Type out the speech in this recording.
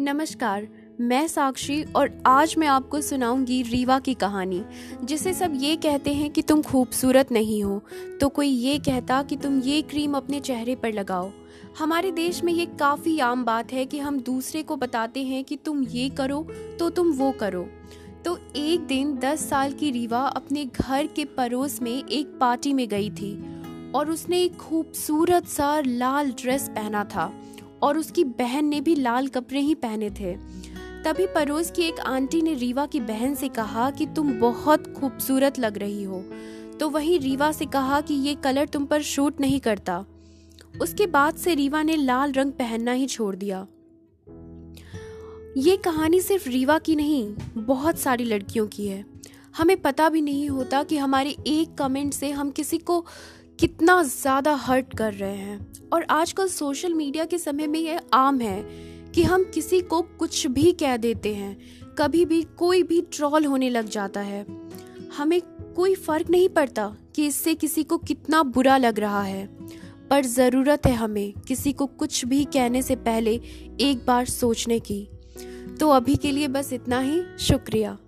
नमस्कार, मैं साक्षी और आज मैं आपको सुनाऊँगी रीवा की कहानी, जिसे सब ये कहते हैं कि तुम खूबसूरत नहीं हो तो कोई ये कहता कि तुम ये क्रीम अपने चेहरे पर लगाओ। हमारे देश में ये काफ़ी आम बात है कि हम दूसरे को बताते हैं कि तुम ये करो तो तुम वो करो। तो एक दिन दस साल की रीवा अपने घर के पड़ोस में एक पार्टी में गई थी, और उसने एक खूबसूरत सा लाल ड्रेस पहना था। और उसकी बहन ने भी लाल कपड़े ही पहने थे। तभी पड़ोस की एक आंटी ने रीवा की बहन से कहा कि तुम बहुत खूबसूरत लग रही हो। तो वहीं रीवा से कहा कि ये कलर तुम पर शूट नहीं करता। उसके बाद से रीवा ने लाल रंग पहनना ही छोड़ दिया। ये कहानी सिर्फ़ रीवा की नहीं, बहुत सारी लड़कियों की है। हमें पता भी नहीं होता कि हमारे एक कमेंट से हम किसी को कितना ज़्यादा हर्ट कर रहे हैं। और आजकल सोशल मीडिया के समय में यह आम है कि हम किसी को कुछ भी कह देते हैं, कभी भी कोई भी ट्रॉल होने लग जाता है। हमें कोई फ़र्क नहीं पड़ता कि इससे किसी को कितना बुरा लग रहा है, पर ज़रूरत है हमें किसी को कुछ भी कहने से पहले एक बार सोचने की। तो अभी के लिए बस इतना ही। शुक्रिया।